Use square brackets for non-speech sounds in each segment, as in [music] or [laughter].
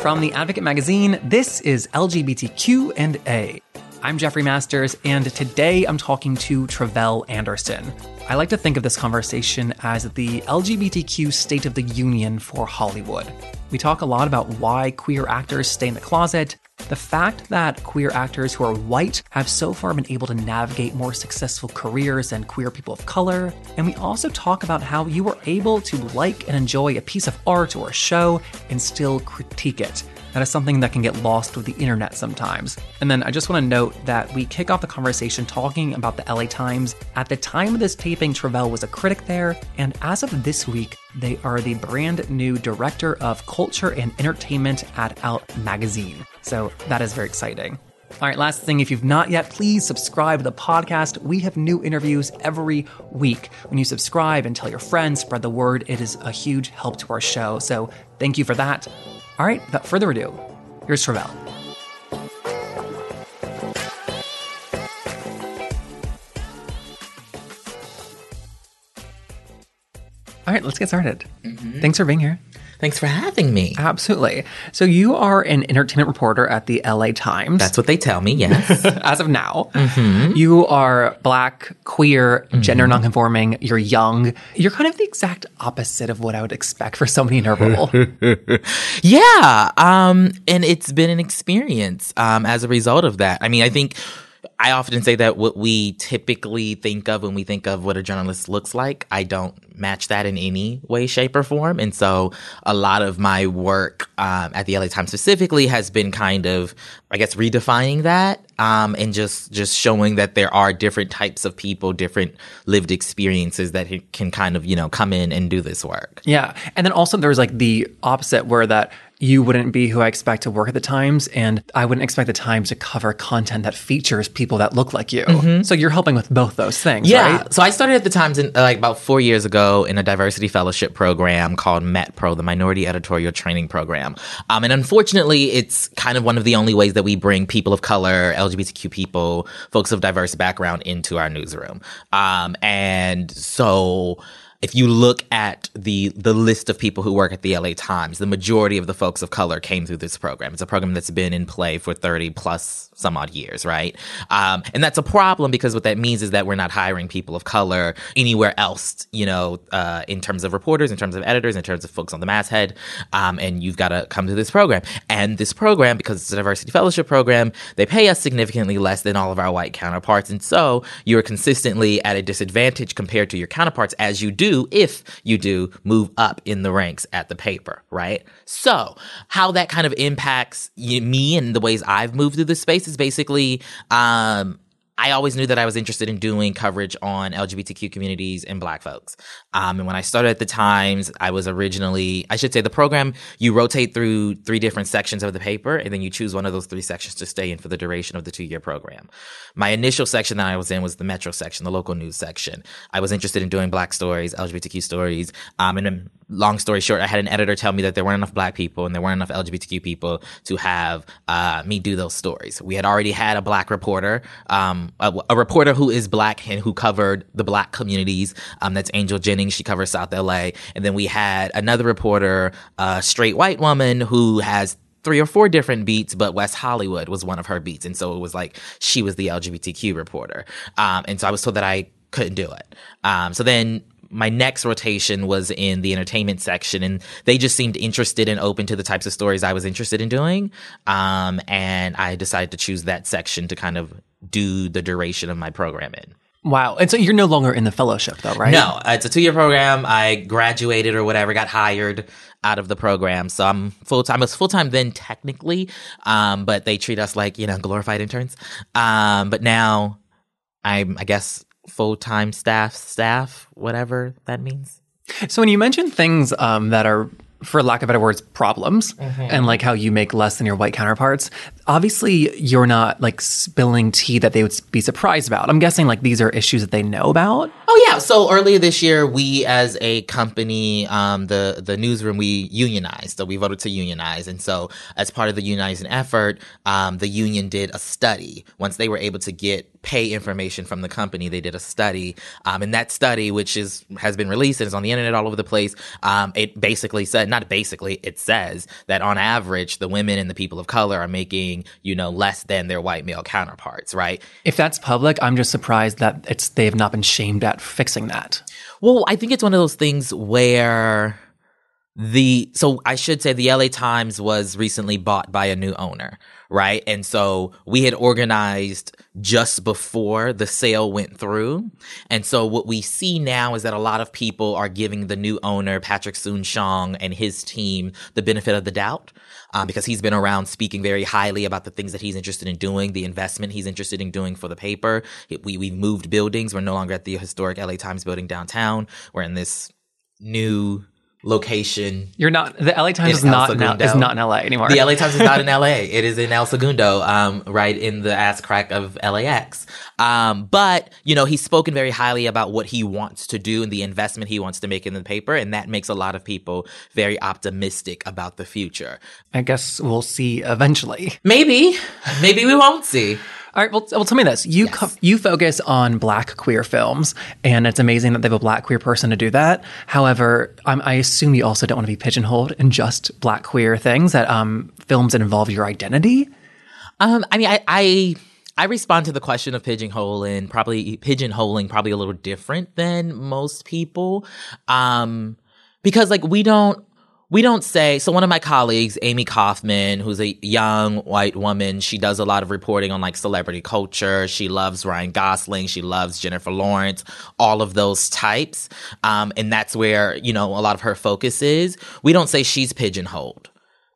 From the Advocate magazine, this is LGBTQ and A. I'm Jeffrey Masters, and today I'm talking to Tre'vell Anderson. I like to think of this conversation as the LGBTQ State of the Union for Hollywood. We talk a lot about why queer actors stay in the closet, the fact that queer actors who are white have so far been able to navigate more successful careers than queer people of color, and we also talk about how you are able to like and enjoy a piece of art or a show and still critique it. That is something that can get lost with the internet sometimes. And then I just want to note that we kick off the conversation talking about the LA Times. At the time of this taping, Tre'vell was a critic there, and as of this week, they are the brand new director of culture and entertainment at Out Magazine. So that is very exciting. All right, last thing, if you've not yet, please subscribe to the podcast. We have new interviews every week. When you subscribe and tell your friends, spread the word, it is a huge help to our show. So thank you for that. All right, without further ado, here's Tre'vell. All right, let's get started. Mm-hmm. Thanks for being here. Thanks for having me. Absolutely. So you are an entertainment reporter at the LA Times. That's what they tell me, yes. [laughs] As of now. Mm-hmm. You are black, queer, mm-hmm. gender nonconforming, you're young. You're kind of the exact opposite of what I would expect for somebody in her role. [laughs] yeah. Um, and it's been an experience um, as a result of that. I mean, I think I often say that what we typically think of when we think of what a journalist looks like, I don't match that in any way, shape, or form. And so a lot of my work um, at the LA Times specifically has been kind of, I guess, redefining that um, and just just showing that there are different types of people, different lived experiences that can kind of you know come in and do this work. Yeah, and then also there's like the opposite where that you wouldn't be who I expect to work at the Times, and I wouldn't expect the Times to cover content that features people that look like you. Mm-hmm. So you're helping with both those things, yeah. Right? So I started at the Times in, like about four years ago in a diversity fellowship program called METPRO, the Minority Editorial Training Program. Um, and unfortunately, it's kind of one of the only ways that we bring people of color, LGBTQ people, folks of diverse background into our newsroom. Um, and so if you look at the the list of people who work at the LA Times, the majority of the folks of color came through this program. It's a program that's been in play for 30 plus some odd years, right? Um, and that's a problem because what that means is that we're not hiring people of color anywhere else, you know, uh, in terms of reporters, in terms of editors, in terms of folks on the masthead. Um, and you've got to come to this program. And this program, because it's a diversity fellowship program, they pay us significantly less than all of our white counterparts. And so you're consistently at a disadvantage compared to your counterparts as you do do if you do move up in the ranks at the paper, right? So, how that kind of impacts me and the ways I've moved through this space is basically um, I always knew that I was interested in doing coverage on LGBTQ communities and black folks. Um, and when I started at the Times, I was originally, I should say the program, you rotate through three different sections of the paper and then you choose one of those three sections to stay in for the duration of the two year program. My initial section that I was in was the Metro section, the local news section. I was interested in doing black stories, LGBTQ stories. Um, and long story short, I had an editor tell me that there weren't enough black people and there weren't enough LGBTQ people to have, uh, me do those stories. We had already had a black reporter, um, a, a, reporter who is black and who covered the black communities. Um, that's Angel Jennings. She covers South LA. And then we had another reporter, a straight white woman who has three or four different beats, but West Hollywood was one of her beats. And so it was like she was the LGBTQ reporter. Um, and so I was told that I couldn't do it. Um, so then my next rotation was in the entertainment section and they just seemed interested and open to the types of stories I was interested in doing. Um, and I decided to choose that section to kind of do the duration of my program in. Wow. And so you're no longer in the fellowship though, right? No, it's a two year program. I graduated or whatever, got hired out of the program. So I'm full time. I was full time then technically, um, but they treat us like, you know, glorified interns. Um, but now I'm, I guess, full time staff, staff, whatever that means. So when you mention things um, that are for lack of better words, problems mm-hmm. and like how you make less than your white counterparts. Obviously, you're not like spilling tea that they would be surprised about. I'm guessing like these are issues that they know about. Oh yeah. So earlier this year, we as a company, um, the the newsroom, we unionized. So we voted to unionize, and so as part of the unionizing effort, um, the union did a study once they were able to get pay information from the company. They did a study, um, and that study, which is has been released and is on the internet all over the place, um, it basically said, not basically, it says that on average, the women and the people of color are making, you know, less than their white male counterparts, right? If that's public, I'm just surprised that it's they have not been shamed at fixing that. Well, I think it's one of those things where the so I should say the LA Times was recently bought by a new owner, right? And so we had organized just before the sale went through. And so what we see now is that a lot of people are giving the new owner, Patrick Soon-Shiong and his team the benefit of the doubt. Um, because he's been around speaking very highly about the things that he's interested in doing, the investment he's interested in doing for the paper. It, we, we've moved buildings. We're no longer at the historic LA Times building downtown. We're in this new location. You're not the LA Times is not in, is not in LA anymore. The LA Times is not in LA. It is in El Segundo, um, right in the ass crack of LAX. Um, but you know, he's spoken very highly about what he wants to do and the investment he wants to make in the paper, and that makes a lot of people very optimistic about the future. I guess we'll see eventually. Maybe, maybe we won't see. All right, well, well tell me this. You yes. co- you focus on black queer films, and it's amazing that they have a black queer person to do that. However, I'm, i assume you also don't want to be pigeonholed in just black queer things, that um, films that involve your identity. Um, I mean, I, I I respond to the question of pigeonholing probably pigeonholing probably a little different than most people, um, because like we don't we don't say so one of my colleagues amy kaufman who's a young white woman she does a lot of reporting on like celebrity culture she loves ryan gosling she loves jennifer lawrence all of those types um, and that's where you know a lot of her focus is we don't say she's pigeonholed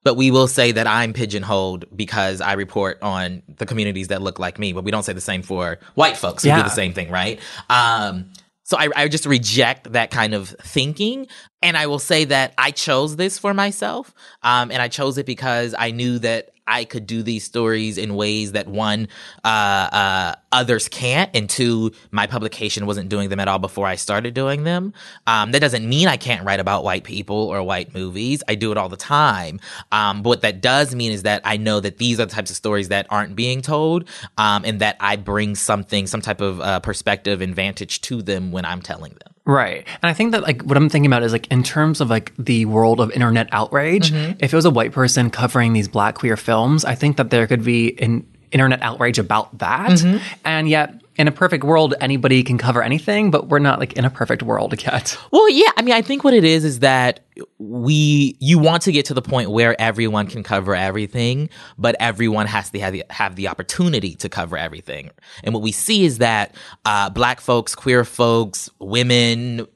but we will say that I'm pigeonholed because I report on the communities that look like me, but we don't say the same for white folks who yeah. do the same thing, right? Um, so I, I just reject that kind of thinking. And I will say that I chose this for myself. Um, and I chose it because I knew that I could do these stories in ways that one, uh, uh, others can't, and two, my publication wasn't doing them at all before I started doing them. Um, that doesn't mean I can't write about white people or white movies. I do it all the time. Um, but what that does mean is that I know that these are the types of stories that aren't being told, um, and that I bring something, some type of uh, perspective and vantage to them when I'm telling them. Right. And I think that like what I'm thinking about is like in terms of like the world of internet outrage, mm-hmm. if it was a white person covering these black queer films, I think that there could be an internet outrage about that. Mm-hmm. And yet in a perfect world, anybody can cover anything, but we're not like in a perfect world yet. [laughs] Well, yeah. I mean, I think what it is is that we, you want to get to the point where everyone can cover everything, but everyone has to have the, have the opportunity to cover everything. And what we see is that, uh, black folks, queer folks, women,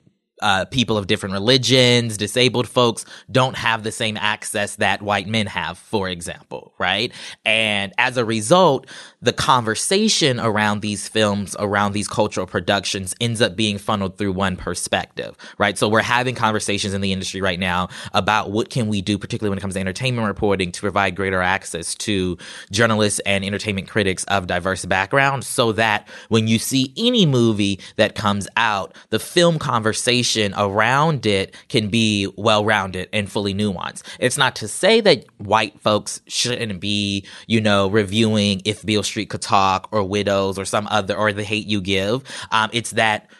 uh, people of different religions, disabled folks don't have the same access that white men have, for example, right? And as a result, the conversation around these films, around these cultural productions ends up being funneled through one perspective, right? So we're having conversations in the industry right now about what can we do, particularly when it comes to entertainment reporting to provide greater access to journalists and entertainment critics of diverse backgrounds so that when you see any movie that comes out, the film conversation conversation around it can be well rounded and fully nuanced. It's not to say that white folks shouldn't be, you know, reviewing If Beale Street Could Talk or Widows or some other, or The Hate You Give. Um, it's that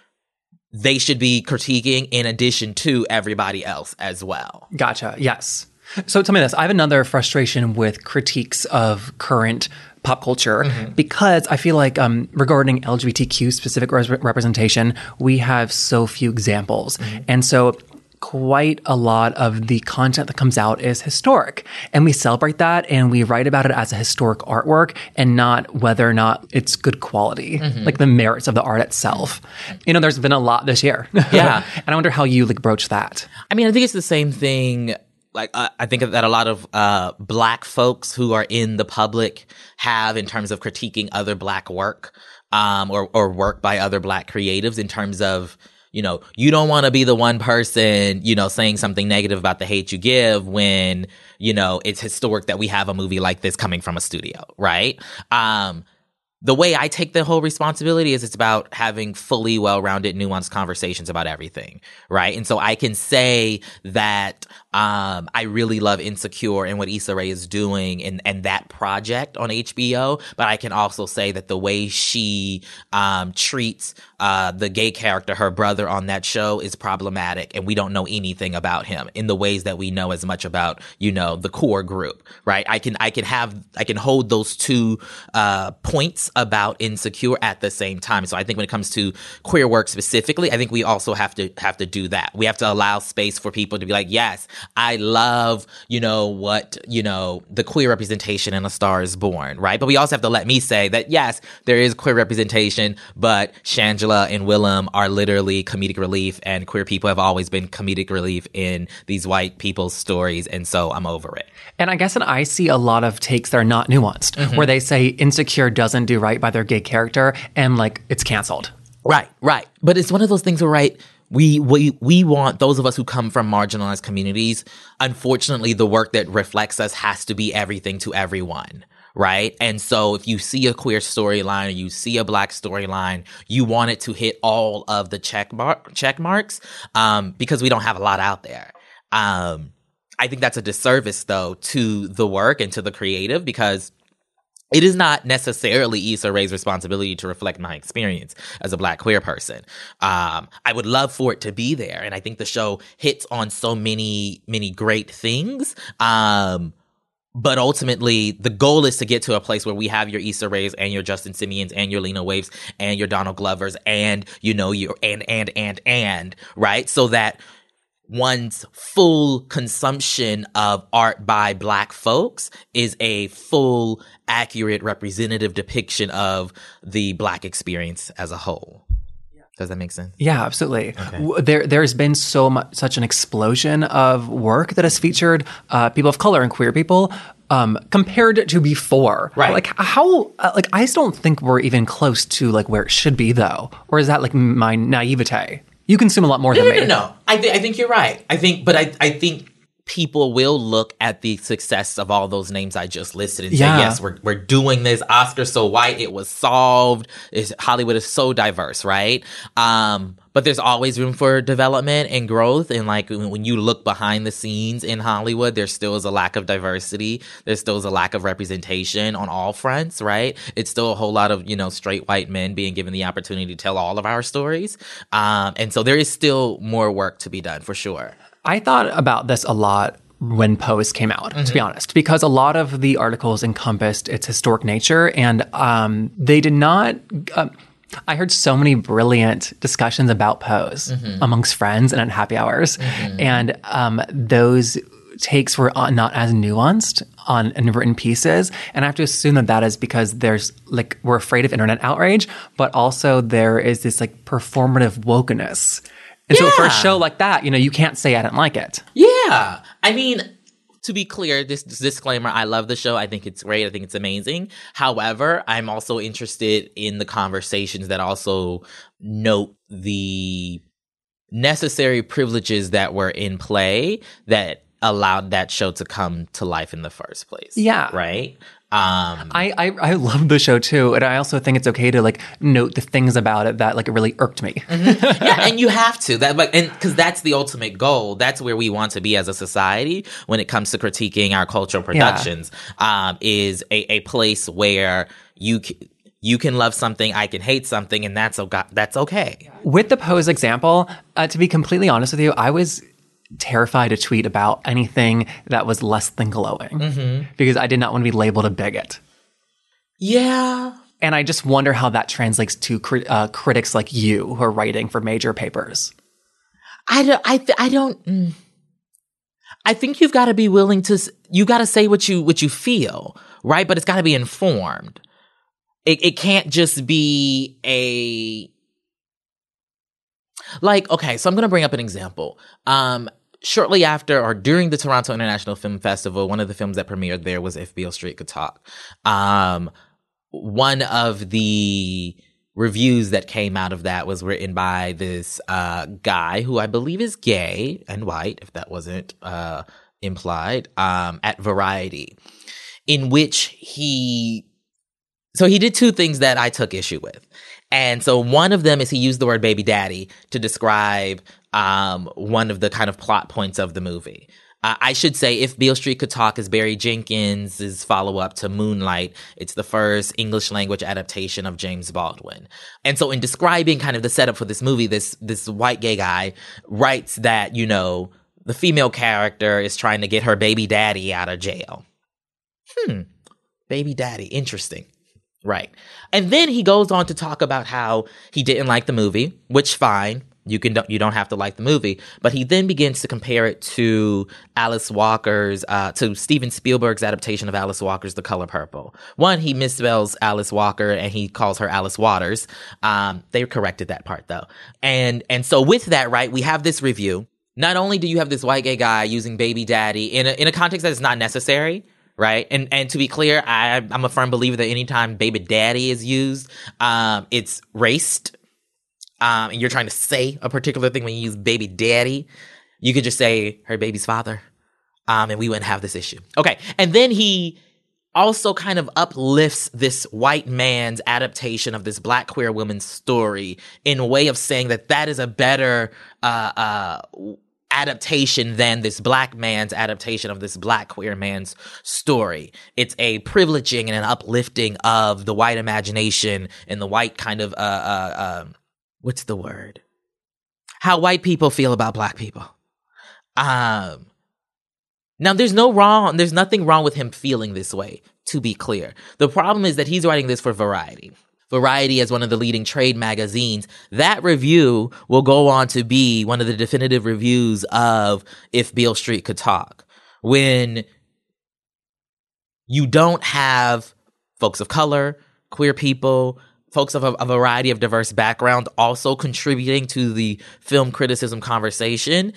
they should be critiquing in addition to everybody else as well. Gotcha. Yes. So tell me this. I have another frustration with critiques of current pop culture mm-hmm. because I feel like um, regarding LGBTQ specific res- representation, we have so few examples. Mm-hmm. And so quite a lot of the content that comes out is historic. And we celebrate that and we write about it as a historic artwork and not whether or not it's good quality, mm-hmm. like the merits of the art itself. You know, there's been a lot this year. Yeah. [laughs] and I wonder how you like broach that. I mean, I think it's the same thing like uh, I think that a lot of uh, black folks who are in the public have in terms of critiquing other black work um, or or work by other black creatives in terms of you know you don't want to be the one person you know saying something negative about the hate you give when you know it's historic that we have a movie like this coming from a studio right um the way I take the whole responsibility is it's about having fully well-rounded, nuanced conversations about everything, right? And so I can say that um, I really love Insecure and what Issa Rae is doing and, and that project on HBO. But I can also say that the way she um, treats uh, the gay character, her brother on that show, is problematic. And we don't know anything about him in the ways that we know as much about, you know, the core group, right? I can, I can have, I can hold those two uh, points about Insecure at the same time. So I think when it comes to queer work specifically, I think we also have to have to do that. We have to allow space for people to be like, yes, I love, you know, what, you know, the queer representation in A Star is Born, right? But we also have to let me say that, yes, there is queer representation, but Shangela and Willam are literally comedic relief, and queer people have always been comedic relief in these white people's stories. And so I'm over it. And I guess that I see a lot of takes that are not nuanced, mm-hmm. where they say Insecure doesn't do right by their gay character, and like it's canceled. Right, right. But it's one of those things where, right, we we we want those of us who come from marginalized communities unfortunately the work that reflects us has to be everything to everyone right? And so if you see a queer storyline or you see a black storyline you want it to hit all of the check mark check marks um, because we don't have a lot out there. Um, i think that's a disservice though to the work and to the creative because it is not necessarily Issa Rae's responsibility to reflect my experience as a black queer person. Um, I would love for it to be there. And I think the show hits on so many, many great things. Um, but ultimately, the goal is to get to a place where we have your Issa Raes and your Justin Simiens and your Lena Waithes and your Donald Glovers and, you know, your and, and, and, and, right? So that one's full consumption of art by black folks is a full, accurate, representative depiction of the black experience as a whole. Does that make sense? Yeah, absolutely. Okay. There, there's been so much, such an explosion of work that has featured uh, people of color and queer people um, compared to before. Right. Like how, uh, like I just don't think we're even close to like where it should be though. Or is that like my naivete? You consume a lot more no, than no, me. No, no, I, th- I think you're right. I think, but I, I think people will look at the success of all those names I just listed and yeah. say, yes, we're, we're doing this. Oscar so white. It was solved. It's, Hollywood is so diverse, right? Um, but there's always room for development and growth. And like when you look behind the scenes in Hollywood, there still is a lack of diversity. There still is a lack of representation on all fronts, right? It's still a whole lot of, you know, straight white men being given the opportunity to tell all of our stories. Um, and so there is still more work to be done for sure. I thought about this a lot when Pose came out, mm-hmm. to be mm-hmm. honest, because a lot of the articles encompassed its historic nature and um, they did not. Uh, I heard so many brilliant discussions about Pose mm-hmm. amongst friends and at happy hours. Mm-hmm. And um, those takes were not as nuanced on in written pieces and i have to assume that that is because there's like we're afraid of internet outrage but also there is this like performative wokeness and yeah. so for a show like that, you know, you can't say I didn't like it. Yeah. I mean, to be clear, this, this, disclaimer, I love the show. I think it's great. I think it's amazing. However, I'm also interested in the conversations that also note the necessary privileges that were in play that allowed that show to come to life in the first place. Yeah. Right? Um, I, I, I love the show too, and I also think it's okay to like note the things about it that like it really irked me. mm-hmm. Yeah, and you have to that like and because that's the ultimate goal. That's where we want to be as a society when it comes to critiquing our cultural productions. Yeah. Um, is a, a place where you. C- you can love something, I can hate something, and that's okay. That's okay. With the pose example, uh, to be completely honest with you, I was terrified to tweet about anything that was less than glowing mm-hmm. because I did not want to be labeled a bigot. Yeah. And I just wonder how that translates to cri- uh, critics like you who are writing for major papers. I don't, I, th- I don't, mm. I think you've got to be willing to, you got to say what you, what you feel, right? But it's got to be informed. It, it can't just be a, like, okay, so I'm going to bring up an example. Um, shortly after or during the Toronto International Film Festival, one of the films that premiered there was If Beale Street Could Talk. Um, one of the reviews that came out of that was written by this uh, guy who I believe is gay and white, if that wasn't uh, implied, um, at Variety, in which he so he did two things that I took issue with. And so one of them is he used the word baby daddy to describe um, one of the kind of plot points of the movie. Uh, I should say, If Beale Street Could Talk is Barry Jenkins' follow up to Moonlight. It's the first English language adaptation of James Baldwin. And so, in describing kind of the setup for this movie, this, this white gay guy writes that, you know, the female character is trying to get her baby daddy out of jail. Hmm, baby daddy, interesting. Right. And then he goes on to talk about how he didn't like the movie, which fine. You can you don't have to like the movie, but he then begins to compare it to Alice Walker's uh, to Steven Spielberg's adaptation of Alice Walker's The Color Purple. One, he misspells Alice Walker and he calls her Alice Waters. Um, they corrected that part though, and and so with that, right, we have this review. Not only do you have this white gay guy using baby daddy in a, in a context that is not necessary, right? And and to be clear, I I'm a firm believer that anytime baby daddy is used, um, it's raced um, and you're trying to say a particular thing when you use baby daddy, you could just say her baby's father, um, and we wouldn't have this issue. Okay, and then he also kind of uplifts this white man's adaptation of this black queer woman's story in a way of saying that that is a better uh, uh, adaptation than this black man's adaptation of this black queer man's story. It's a privileging and an uplifting of the white imagination and the white kind of uh, uh, um, what's the word? How white people feel about black people. Um, now there's no wrong, there's nothing wrong with him feeling this way, to be clear. The problem is that he's writing this for Variety. Variety as one of the leading trade magazines. That review will go on to be one of the definitive reviews of If Beale Street Could Talk. When you don't have folks of color, queer people, folks of a, a, variety of diverse background also contributing to the film criticism conversation,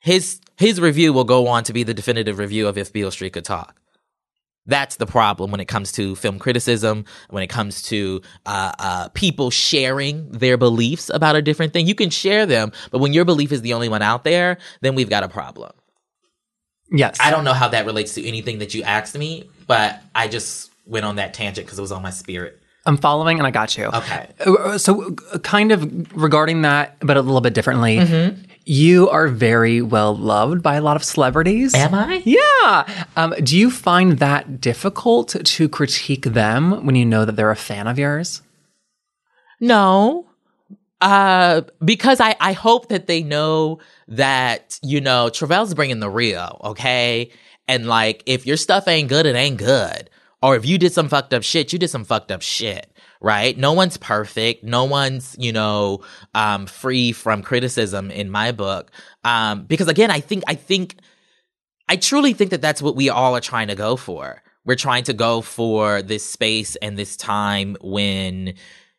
his his review will go on to be the definitive review of If Beale Street Could Talk. That's the problem when it comes to film criticism, when it comes to uh, uh, people sharing their beliefs about a different thing. You can share them, but when your belief is the only one out there, then we've got a problem. Yes. I don't know how that relates to anything that you asked me, but I just went on that tangent because it was on my spirit. I'm following and I got you. Okay. Uh, so, uh, kind of regarding that, but a little bit differently, mm-hmm. You are very well loved by a lot of celebrities. Am I? Yeah. Um, do you find that difficult to critique them when you know that they're a fan of yours? No. Uh, because I, I hope that they know that, you know, Tre'vell's bringing the real, okay? And like, if your stuff ain't good, it ain't good or if you did some fucked up shit, you did some fucked up shit, right? No one's perfect. No one's, you know, um, free from criticism in my book. Um, because again, I think, I think, I truly think that that's what we all are trying to go for. We're trying to go for this space and this time when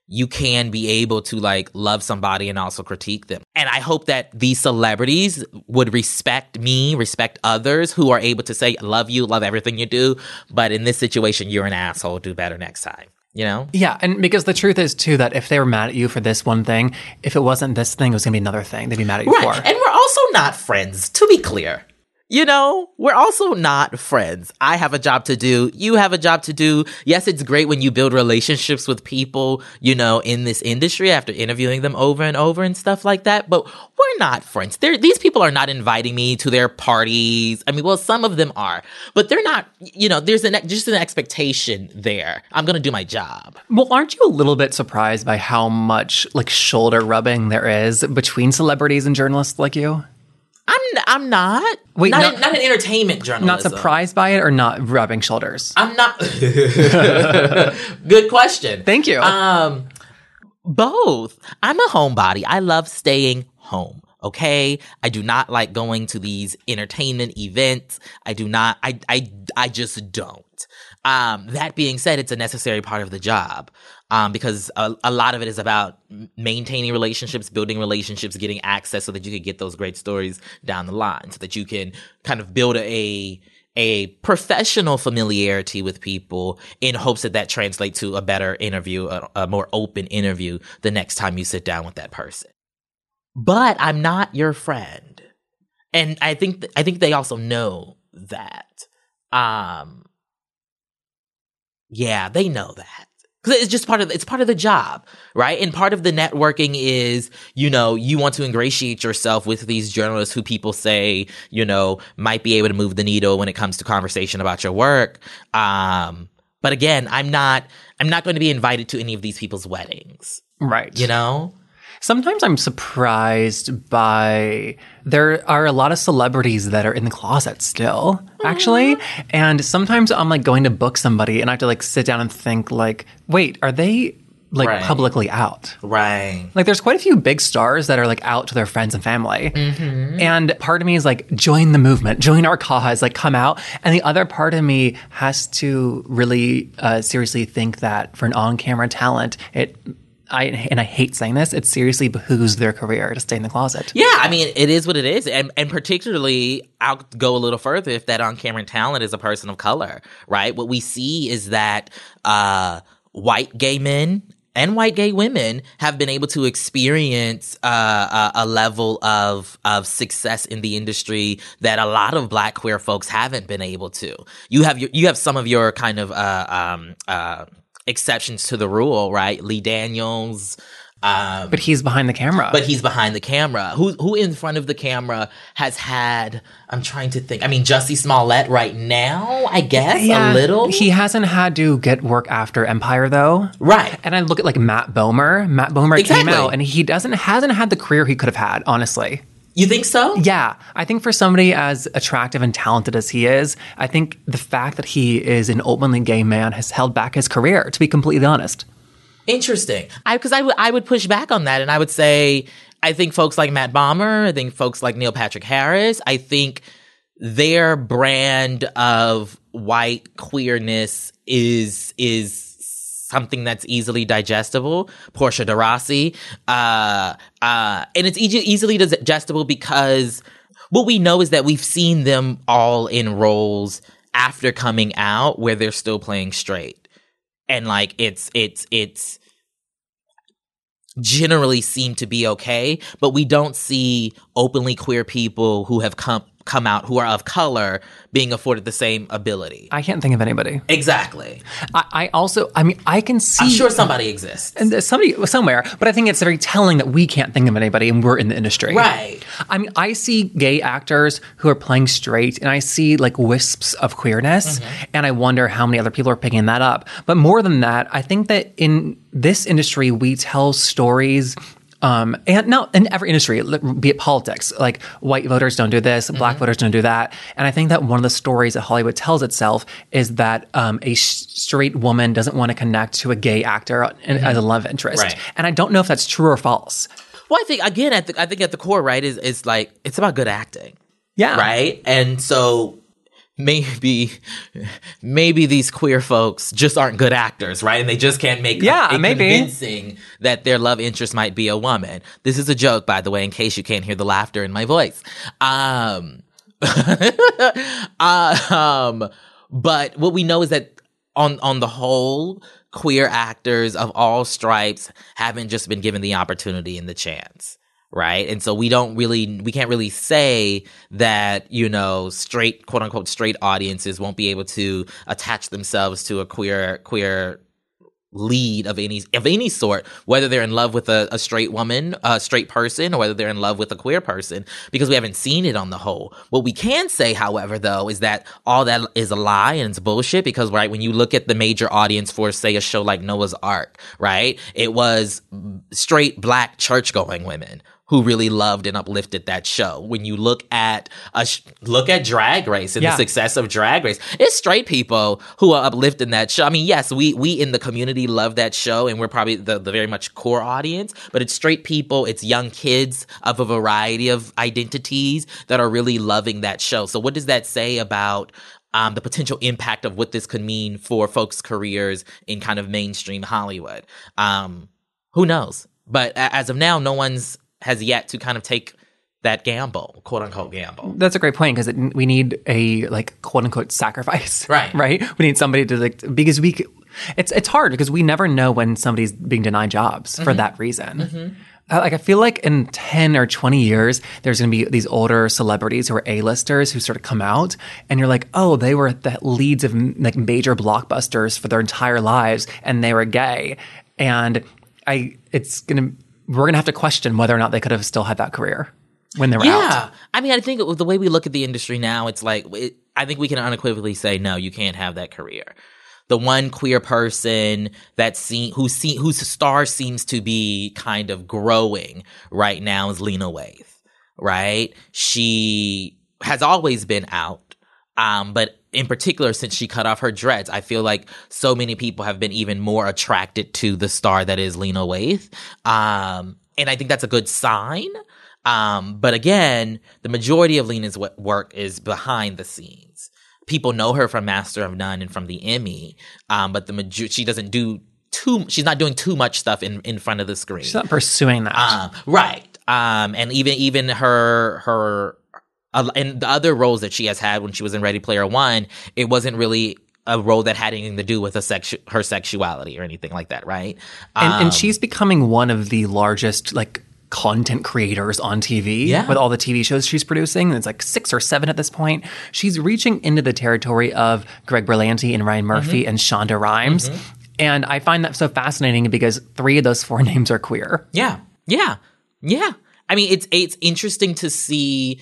you can be able to like love somebody and also critique them. And I hope that these celebrities would respect me, respect others who are able to say, love you, love everything you do. But in this situation, you're an asshole. Do better next time. You know? Yeah. And because the truth is, too, that if they were mad at you for this one thing, if it wasn't this thing, it was going to be another thing they'd be mad at you right. for. And we're also not friends, to be clear you know, we're also not friends. I have a job to do. You have a job to do. Yes, it's great when you build relationships with people, you know, in this industry after interviewing them over and over and stuff like that. But we're not friends. They're, these people are not inviting me to their parties. I mean, well, some of them are, but they're not, you know, there's an, just an expectation there. I'm going to do my job. Well, aren't you a little bit surprised by how much like shoulder rubbing there is between celebrities and journalists like you? I'm I'm not. Wait, not, not, an, not entertainment journalism. Not surprised by it or not rubbing shoulders? I'm not. [laughs] Good question. Thank you. Um, both. I'm a homebody. I love staying home. Okay. I do not like going to these entertainment events. I do not. I I I just don't. Um, that being said, it's a necessary part of the job um, because a, a, lot of it is about maintaining relationships, building relationships, getting access so that you can get those great stories down the line, so that you can kind of build a a professional familiarity with people in hopes that that translates to a better interview, a, a more open interview the next time you sit down with that person. But I'm not your friend, and I think th- I think they also know that. Um, yeah, they know that. Cause it's just part of, it's part of the job, right? And part of the networking is, you know, you want to ingratiate yourself with these journalists who people say, you know, might be able to move the needle when it comes to conversation about your work. Um, but again, I'm not, I'm not going to be invited to any of these people's weddings, Right. you know? Sometimes I'm surprised by there are a lot of celebrities that are in the closet still, actually. And sometimes I'm like going to book somebody and I have to like sit down and think like, wait, are they like Right. publicly out? Right. Like there's quite a few big stars that are like out to their friends and family. And part of me is like, join the movement, join our cause, like come out. And the other part of me has to really uh, seriously think that for an on-camera talent, it I and I hate saying this, it seriously behooves their career to stay in the closet. Yeah, I mean, it is what it is. And, and particularly, I'll go a little further if that on camera talent is a person of color, right? What we see is that uh, white gay men and white gay women have been able to experience uh, a, a level of of success in the industry that a lot of black queer folks haven't been able to. You have your, you have some of your kind of uh, um, uh, exceptions to the rule, right? Lee Daniels. Um, But he's behind the camera. but he's behind the camera. Who who in front of the camera has had? I'm trying to think. I mean, Jussie Smollett right now, I guess a little. He hasn't had to get work after Empire though. right. And I look at like Matt Bomer. Matt Bomer Exactly. came out and he doesn't hasn't had the career he could have had, honestly. You think so? Yeah, I think for somebody as attractive and talented as he is, I think the fact that he is an openly gay man has held back his career. To be completely honest, Interesting. Because I would I would push back on that, and I would say I think folks like Matt Bomer, I think folks like Neil Patrick Harris, I think their brand of white queerness is is something that's easily digestible. Portia de Rossi, uh, uh, and it's easily digestible because what we know is that we've seen them all in roles after coming out where they're still playing straight and like it's it's it's generally seem to be okay but we don't see openly queer people who have come come out who are of color being afforded the same ability I can't think of anybody. exactly I, I also, I mean, I can see. i'm sure somebody exists and there's somebody somewhere, but I think it's very telling that we can't think of anybody and we're in the industry. right I mean, I see gay actors who are playing straight and I see like wisps of queerness mm-hmm. and I wonder how many other people are picking that up. But more than that, I think that in this industry, we tell stories. Um, and no, in every industry, be it politics, like white voters don't do this, black voters don't do that. And I think that one of the stories that Hollywood tells itself is that um, a sh- straight woman doesn't want to connect to a gay actor in- as a love interest. Right. And I don't know if that's true or false. well i think again at the, i think at the core right is is like it's about good acting Yeah. right and so maybe maybe these queer folks just aren't good actors right? And they just can't make Yeah, it maybe. convincing that their love interest might be a woman. This is a joke by the way in case you can't hear the laughter in my voice. Um uh, [laughs] um but what we know is that on on the whole queer actors of all stripes haven't just been given the opportunity and the chance right and so we don't really we can't really say that you know straight quote unquote straight audiences won't be able to attach themselves to a queer queer lead of any of any sort, whether they're in love with a, a straight woman, a straight person, or whether they're in love with a queer person, because we haven't seen it on the whole. What we can say, however, though, is that all that is a lie and it's bullshit. Because right when you look at the major audience for, say, a show like Noah's Arc, right, it was straight black church going women who really loved and uplifted that show. When you look at a sh- look at Drag Race and Yeah. the success of Drag Race, it's straight people who are uplifting that show. I mean, yes, we we in the community love that show, and we're probably the, the very much core audience. But it's straight people, it's young kids of a variety of identities that are really loving that show. So, what does that say about? Um, the potential impact of what this could mean for folks' careers in kind of mainstream Hollywood. Um, who knows? But as of now, no one's has yet to kind of take that gamble, quote unquote gamble. That's a great point because we need a like quote unquote sacrifice, [laughs] Right. Right. We need somebody to like because we. It's it's hard because we never know when somebody's being denied jobs Mm-hmm. for that reason. I- like I feel like in 10 or 20 years there's going to be these older celebrities who are A-listers who sort of come out and you're like, "Oh, they were the leads of m- like major blockbusters for their entire lives and they were gay." And I it's going to we're going to have to question whether or not they could have still had that career when they were out. Yeah, I mean, I think the way we look at the industry now, it's like it, I think we can unequivocally say no, you can't have that career. The one queer person that seen who see whose star seems to be kind of growing right now is Lena Waithe. Right, she has always been out, um, but in particular since she cut off her dreads, I feel like so many people have been even more attracted to the star that is Lena Waithe, um, and I think that's a good sign. Um, but again, the majority of Lena's w- work is behind the scenes. People know her from Master of None and from the Emmy, um, but the major- she doesn't do too. She's not doing too much stuff in, in front of the screen. She's not pursuing that. Um, right. Um, and even even her her and the other roles that she has had when she was in Ready Player One, it wasn't really a role that had anything to do with a sexu- her sexuality or anything like that, right? and, Um, and she's becoming one of the largest like content creators on TV Yeah. with all the TV shows she's producing. It's like six or seven at this point. She's reaching into the territory of Greg Berlanti and Ryan Murphy and Shonda Rhimes. And I find that so fascinating because three of those four [laughs] names are queer. Yeah, yeah, yeah. I mean, it's it's interesting to see.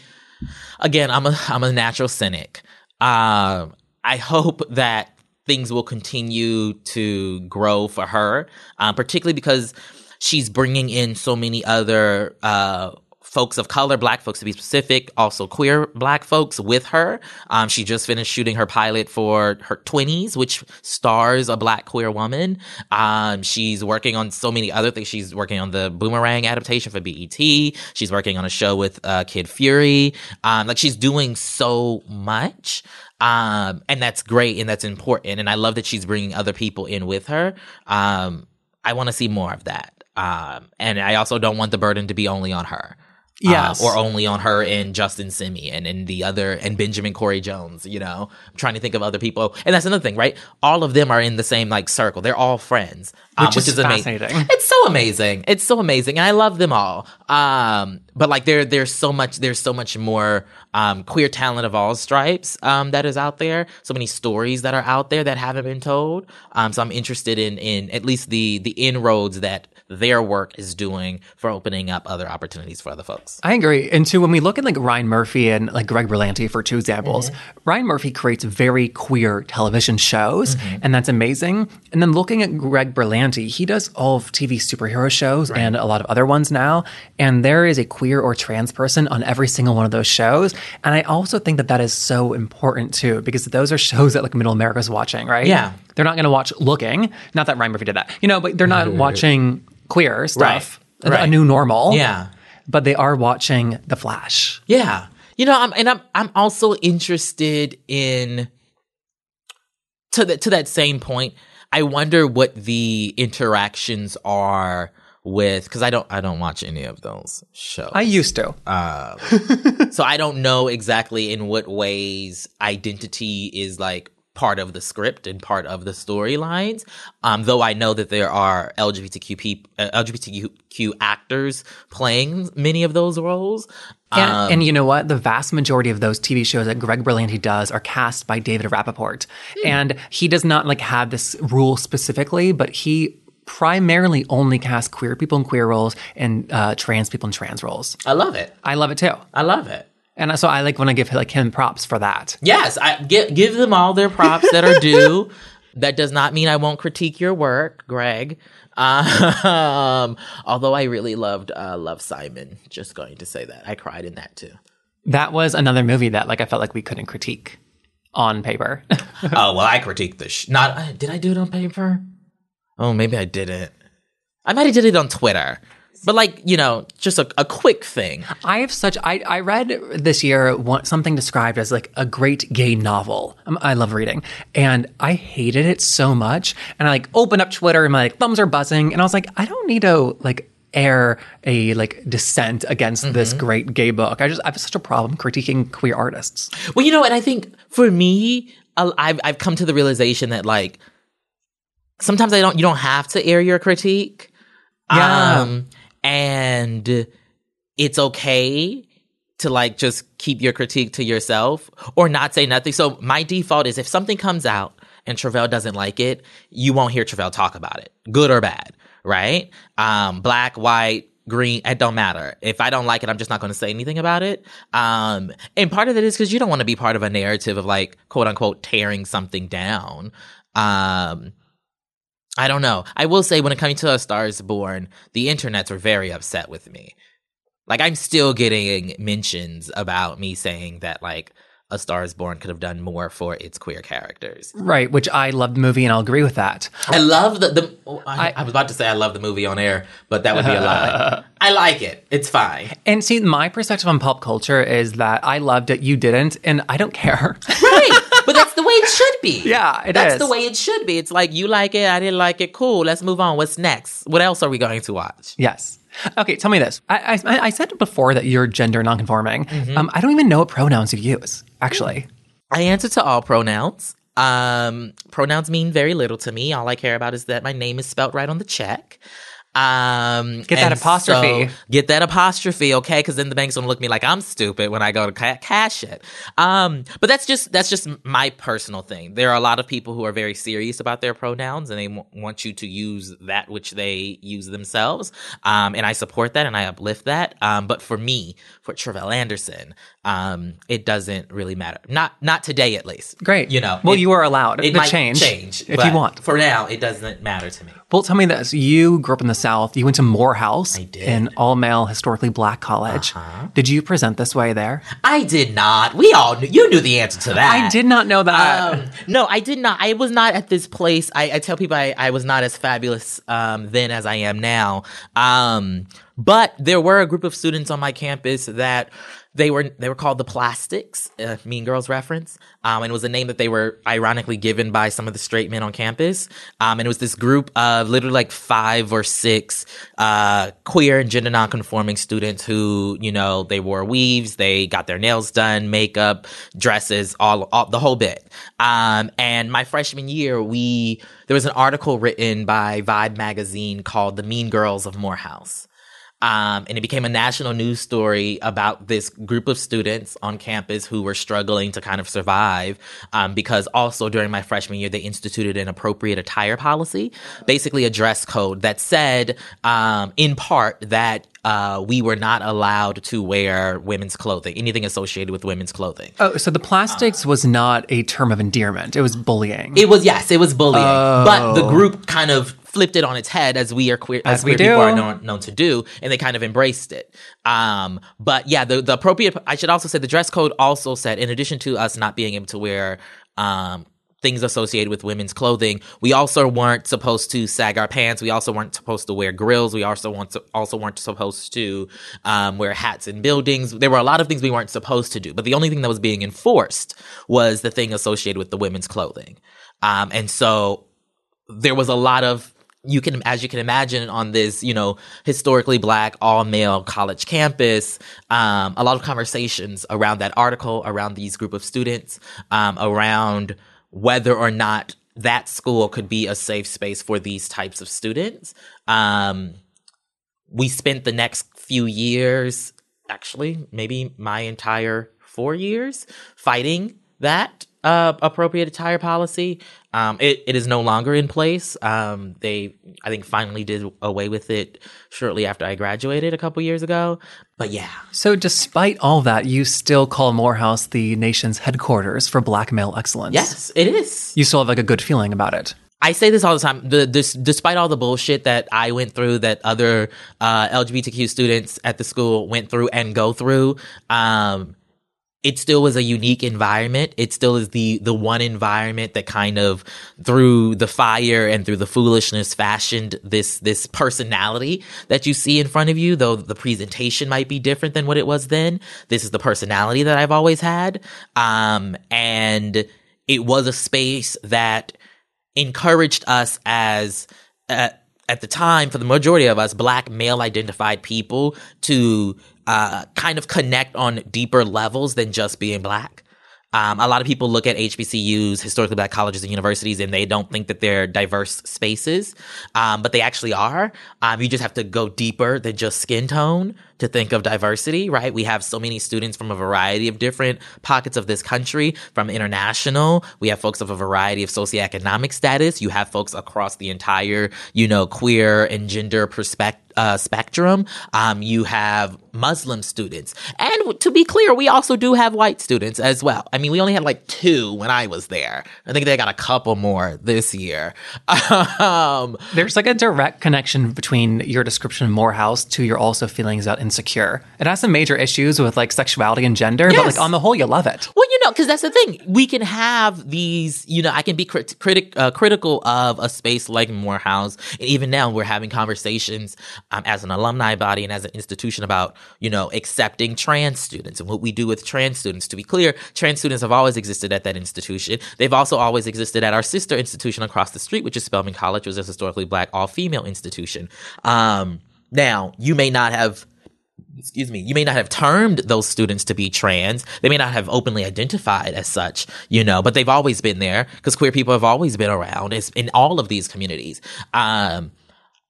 Again, I'm a I'm a natural cynic. Um, I hope that things will continue to grow for her, um, particularly because she's bringing in so many other uh, folks of color, black folks to be specific, also queer black folks with her. Um, she just finished shooting her pilot for her Twenties, which stars a black queer woman. Um, she's working on so many other things. She's working on the Boomerang adaptation for BET. She's working on a show with uh, Kid Fury. Um, like she's doing so much. Um, and that's great and that's important. And I love that she's bringing other people in with her. Um, I want to see more of that. Um, and I also don't want the burden to be only on her. Uh, Yes. or only on her and Justin Simien and and the other and Benjamin Cory Jones. You know, I'm trying to think of other people, and that's another thing, right? All of them are in the same like circle. They're all friends, um, Which is amazing. fascinating. [laughs] It's so amazing. It's so amazing, and I love them all. Um, but like there, there's so much. There's so much more um, queer talent of all stripes um, that is out there. So many stories that are out there that haven't been told. Um, so I'm interested in in at least the the inroads that their work is doing for opening up other opportunities for other folks. I agree. And so when we look at like Ryan Murphy and like Greg Berlanti for two examples, Mm-hmm. Ryan Murphy creates very queer television shows, Mm-hmm. and that's amazing. And then looking at Greg Berlanti, he does all of TV superhero shows and a lot of other ones now. And there is a queer or trans person on every single one of those shows. And I also think that that is so important too, because those are shows that like middle America's watching, right? Yeah. They're not going to watch Looking. Not that Ryan Murphy did that, you know, but they're not [laughs] watching queer stuff. Right. A- A new normal Yeah. but they are watching The Flash. Yeah. You know, I'm, and I'm I'm also interested in to that to that same point. I wonder what the interactions are with because I don't I don't watch any of those shows. I used to. Uh, [laughs] so I don't know exactly in what ways identity is like part of the script and part of the storylines. Um, though I know that there are LGBTQ people, uh, LGBTQ actors playing many of those roles. And, Um, and you know what? The vast majority of those TV shows that Greg Berlanti does are cast by David Rapaport. And he does not like have this rule specifically, but he primarily only casts queer people in queer roles and uh, trans people in trans roles. I love it. I love it too. I love it. And so I like when I give like him props for that. Yes, I give give them all their props that are due. [laughs] that does not mean I won't critique your work, Greg. Um, [laughs] although I really loved uh, Love Simon. Just going to say that I cried in that too. That was another movie that like I felt like we couldn't critique on paper. [laughs] oh well, I critiqued the sh- not. uh, Did I do it on paper? Oh, maybe I didn't. I might have did it on Twitter, but like you know, just a, a quick thing. I have such. I, I read this year one, something described as like a great gay novel. Um, I love reading, and I hated it so much. And I like opened up Twitter and my like thumbs are buzzing, and I was like, I don't need to like air a like dissent against this great gay book. I just I have such a problem critiquing queer artists. Well, you know, and I think for me, I've I've come to the realization that like sometimes I don't you don't have to air your critique. Yeah. Um, and it's okay to like just keep your critique to yourself or not say nothing. So my default is if something comes out and Tre'vell doesn't like it, you won't hear Tre'vell talk about it, good or bad, right? Um, black, white, green, it don't matter. If I don't like it, I'm just not going to say anything about it. Um, and part of it is because you don't want to be part of a narrative of like quote unquote tearing something down. Um, I don't know. I will say when it comes to A Star is Born, the internets were very upset with me. Like I'm still getting mentions about me saying that like a Star is Born could have done more for its queer characters. Right, which I love the movie and I'll agree with that. I love the, the oh, I, I, I, was about to say I love the movie on air, but that would be a lie. [laughs] I like it. It's fine. And see, my perspective on pop culture is that I loved it, you didn't, and I don't care. right. [laughs] But that's the way it should be. [laughs] Yeah, it that's is. the way it should be. It's like you like it, I didn't like it. Cool. Let's move on. What's next? What else are we going to watch? Yes. Okay, tell me this. I, I, I said before that you're gender nonconforming. Mm-hmm. Um, I don't even know what pronouns you use, actually. I answer to all pronouns. Um, pronouns mean very little to me. All I care about is that my name is spelt right on the check. Um, get that apostrophe. So get that apostrophe, okay? Because then the bank's gonna look at me like I'm stupid when I go to ca- cash it. Um, but that's just that's just my personal thing. There are a lot of people who are very serious about their pronouns and they w- want you to use that which they use themselves. Um, and I support that and I uplift that. Um, but for me, for Tre'vell Anderson, um, it doesn't really matter. Not not today, at least. Great. You know. Well, it, you are allowed. It to change, change if you want. For now, it doesn't matter to me. Well, tell me this: you grew up in the South. You went to Morehouse, I did. an all-male, historically black college. Uh-huh. Did you present this way there? I did not. We all knew. You knew the answer to that. I did not know that. Um, no, I did not. I was not at this place. I, I tell people I, I, was not as fabulous um, then as I am now. Um, but there were a group of students on my campus that they were they were called the Plastics, uh, Mean Girls reference, um, and it was a name that they were ironically given by some of the straight men on campus. Um, and it was this group of literally like five or six uh, queer and gender nonconforming students who, you know, they wore weaves, they got their nails done, makeup, dresses, all, all the whole bit. Um, and my freshman year, we there was an article written by Vibe magazine called "The Mean Girls of Morehouse." Um, and it became a national news story about this group of students on campus who were struggling to kind of survive. Um, because also during my freshman year, they instituted an appropriate attire policy, basically a dress code that said, um, in part, that uh, we were not allowed to wear women's clothing, anything associated with women's clothing. Oh, so the plastics uh, was not a term of endearment; it was bullying. It was yes, it was bullying. Oh. But the group kind of flipped it on its head as we are queer as, as queer people are known, known, to do, and they kind of embraced it. Um, but yeah, the the appropriate. I should also say the dress code also said, in addition to us not being able to wear um, things associated with women's clothing. We also weren't supposed to sag our pants. We also weren't supposed to wear grills. We also want to, also weren't supposed to um, wear hats in buildings. There were a lot of things we weren't supposed to do, but the only thing that was being enforced was the thing associated with the women's clothing. Um, and so there was a lot of you can as you can imagine on this you know historically black all male college campus um, a lot of conversations around that article around these group of students um, around whether or not that school could be a safe space for these types of students. Um, we spent the next few years, actually, maybe my entire four years, fighting that uh, appropriate attire policy. Um, it, it is no longer in place. Um, they, I think, finally did away with it shortly after I graduated a couple years ago. But yeah. So, despite all that, you still call Morehouse the nation's headquarters for black male excellence. Yes, it is. You still have like a good feeling about it. I say this all the time. The, this, despite all the bullshit that I went through, that other uh, LGBTQ students at the school went through and go through, um, it still was a unique environment. It still is the the one environment that kind of through the fire and through the foolishness fashioned this this personality that you see in front of you, though the presentation might be different than what it was then. This is the personality that I've always had. Um, and it was a space that encouraged us as uh, at the time, for the majority of us, black male identified people to uh, kind of connect on deeper levels than just being black. Um, a lot of people look at HBCUs, historically black colleges and universities, and they don't think that they're diverse spaces, um, but they actually are. Um, you just have to go deeper than just skin tone to think of diversity, right? We have so many students from a variety of different pockets of this country, from international. We have folks of a variety of socioeconomic status. You have folks across the entire, you know, queer and gender perspective. Uh, spectrum. Um, you have Muslim students. And to be clear, we also do have white students as well. I mean, we only had like two when I was there. I think they got a couple more this year. [laughs] um, There's like a direct connection between your description of Morehouse to your also feelings about insecure. It has some major issues with like sexuality and gender, yes. but like on the whole, you love it. Well, you know, because that's the thing. We can have these, you know, I can be crit- critic, uh, critical of a space like Morehouse. And even now, we're having conversations um, as an alumni body and as an institution about, you know, accepting trans students and what we do with trans students. To be clear, trans students have always existed at that institution. They've also always existed at our sister institution across the street, which is Spelman College, which is a historically black all female institution. Um, now, you may not have excuse me, you may not have termed those students to be trans. They may not have openly identified as such, you know, but they've always been there because queer people have always been around it's in all of these communities. Um,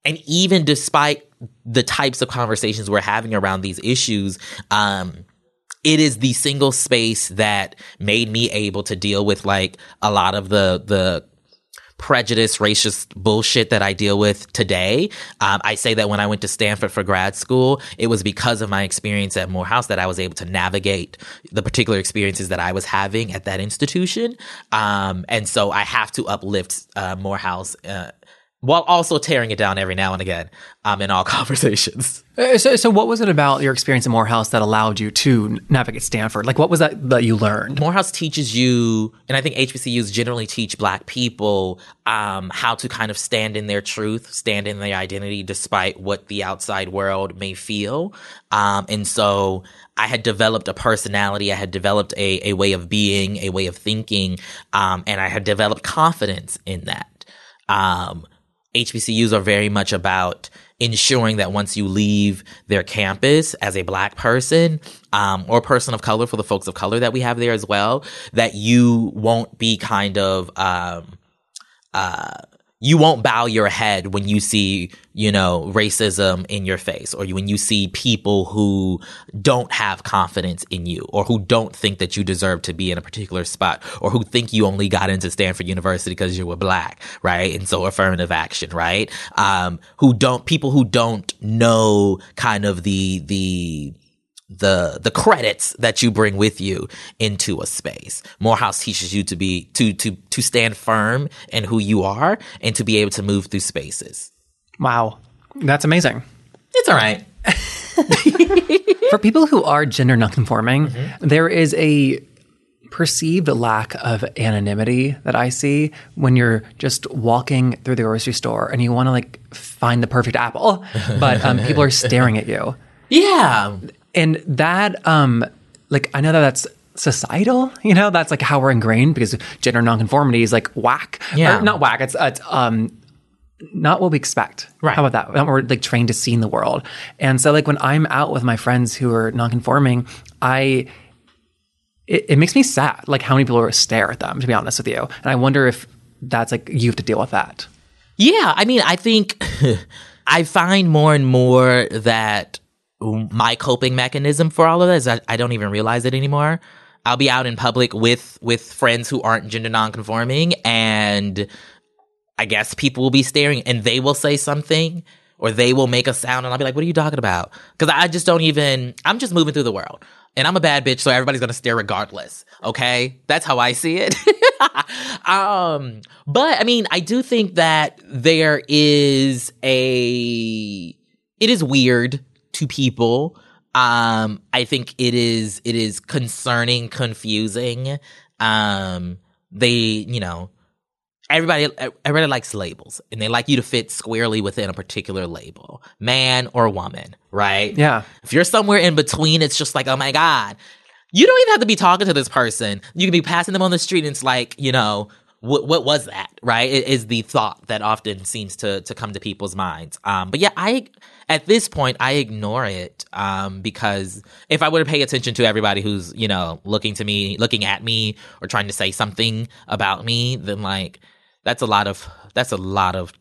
and even despite the types of conversations we're having around these issues, um, it is the single space that made me able to deal with like a lot of the the prejudice, racist bullshit that I deal with today. Um, I say that when I went to Stanford for grad school, it was because of my experience at Morehouse that I was able to navigate the particular experiences that I was having at that institution. Um, and so I have to uplift uh, Morehouse uh, while also tearing it down every now and again um, in all [laughs] conversations. Uh, so, so what was it about your experience at Morehouse that allowed you to navigate Stanford? Like, what was that that you learned? Morehouse teaches you, and I think HBCUs generally teach Black people um, how to kind of stand in their truth, stand in their identity, despite what the outside world may feel. Um, and so, I had developed a personality, I had developed a, a way of being, a way of thinking, um, and I had developed confidence in that. HBCUs are very much about ensuring that once you leave their campus as a black person um, or person of color for the folks of color that we have there as well, that you won't be kind of um, uh, you won't bow your head when you see, you know, racism in your face or when you see people who don't have confidence in you or who don't think that you deserve to be in a particular spot or who think you only got into Stanford University because you were black, right? And so affirmative action, right? Um, who don't, people who don't know kind of the, the, the the credits that you bring with you into a space. Morehouse teaches you to be to to to stand firm in who you are and to be able to move through spaces. Wow. That's amazing. It's all right. [laughs] For people who are gender nonconforming, mm-hmm. there is a perceived lack of anonymity that I see when you're just walking through the grocery store and you want to like find the perfect apple, but um, people are [laughs] staring at you. Yeah and that um like i know that that's societal you know that's like how we're ingrained because gender nonconformity is like whack yeah or not whack it's, it's um not what we expect. Right. How about that? We're like trained to see in the world. And so like when I'm out with my friends who are nonconforming, I it, it, makes me sad like how many people are stare at them, to be honest with you. And I wonder if that's like you have to deal with that. Yeah. I mean, I think [laughs] I find more and more that my coping mechanism for all of this. I, I don't even realize it anymore. I'll be out in public with with friends who aren't gender nonconforming, and I guess people will be staring, and they will say something, or they will make a sound, and I'll be like, "What are you talking about?" Because I just don't even. I'm just moving through the world, and I'm a bad bitch, so everybody's gonna stare regardless. Okay, that's how I see it. [laughs] um, but I mean, I do think that there is a. It is weird to people. Um, I think it is it is concerning, confusing. Um, they, you know, everybody everybody likes labels and they like you to fit squarely within a particular label man or woman right? Yeah. If you're somewhere in between it's just like oh my god. You don't even have to be talking to this person. You can be passing them on the street and it's like you know what, what was that right? Is the thought that often seems to to come to people's minds. Um but yeah i at this point i ignore it um because if i were to pay attention to everybody who's you know looking to me looking at me or trying to say something about me then like that's a lot of that's a lot of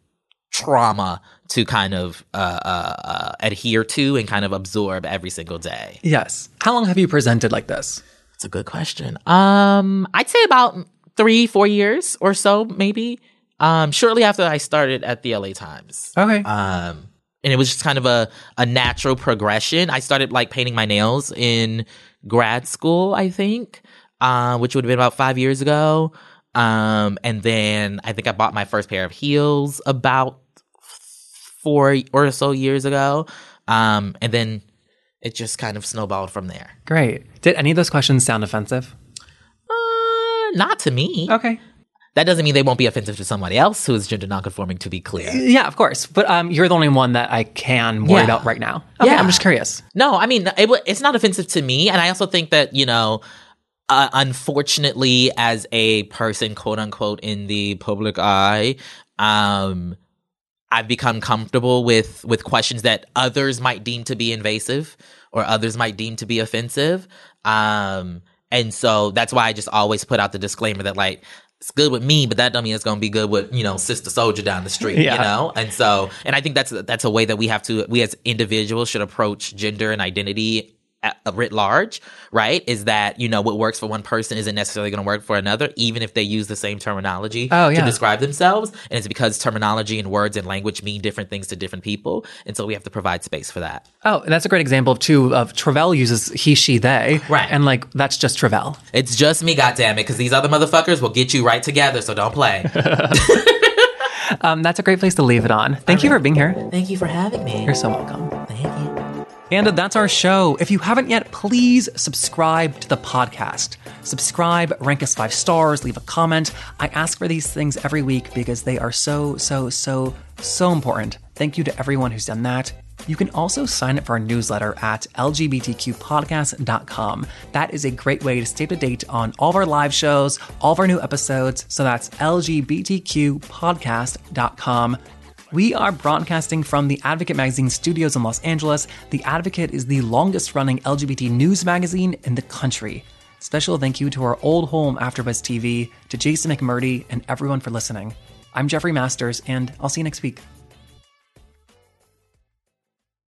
trauma to kind of uh, uh, uh, adhere to and kind of absorb every single day Yes. How long have you presented like this? it's a good question um i'd say about three four years or so maybe um shortly after i started at the la times Okay. um and it was just kind of a, a natural progression i started like painting my nails in grad school i think uh, which would have been about five years ago um and then i think i bought my first pair of heels about four or so years ago um and then it just kind of snowballed from there Great. Did any of those questions sound offensive? uh, not to me Okay. That doesn't mean they won't be offensive to somebody else who is gender nonconforming to be clear Yeah, of course. But um, you're the only one that I can worry Yeah. about right now. Okay, Yeah. I'm just curious. No, I mean it, it's not offensive to me, and I also think that you know, uh, unfortunately, as a person, quote unquote, in the public eye, um, I've become comfortable with with questions that others might deem to be invasive or others might deem to be offensive. Um, and so that's why I just always put out the disclaimer that like. It's good with me, but that don't mean it's gonna be good with you know sister soldier down the street, Yeah. you know. And so, and I think that's that's a way that we have to we as individuals should approach gender and identity writ large, right? Is that you know what works for one person isn't necessarily going to work for another, even if they use the same terminology Oh, yeah. to describe themselves. And it's because terminology and words and language mean different things to different people, and so we have to provide space for that. Oh, and that's a great example of too of Tre'vell uses he, she, they. Right. And like that's just Tre'vell. It's just me, goddammit, because these other motherfuckers will get you right together. So don't play. [laughs] [laughs] Um, that's a great place to leave it on. Thank you for being here. Thank you for having me. You're so welcome. Thank you. And that's our show. If you haven't yet, please subscribe to the podcast. Subscribe, rank us five stars, leave a comment. I ask for these things every week because they are so, so, so, so important. Thank you to everyone who's done that. You can also sign up for our newsletter at lgbtqpodcast.com. That is a great way to stay up to date on all of our live shows, all of our new episodes. So that's lgbtqpodcast.com. We are broadcasting from the Advocate Magazine studios in Los Angeles. The Advocate is the longest running LGBT news magazine in the country. Special thank you to our old home AfterBuzz TV, to Jason McMurdy, and everyone for listening. I'm Jeffrey Masters, and I'll see you next week.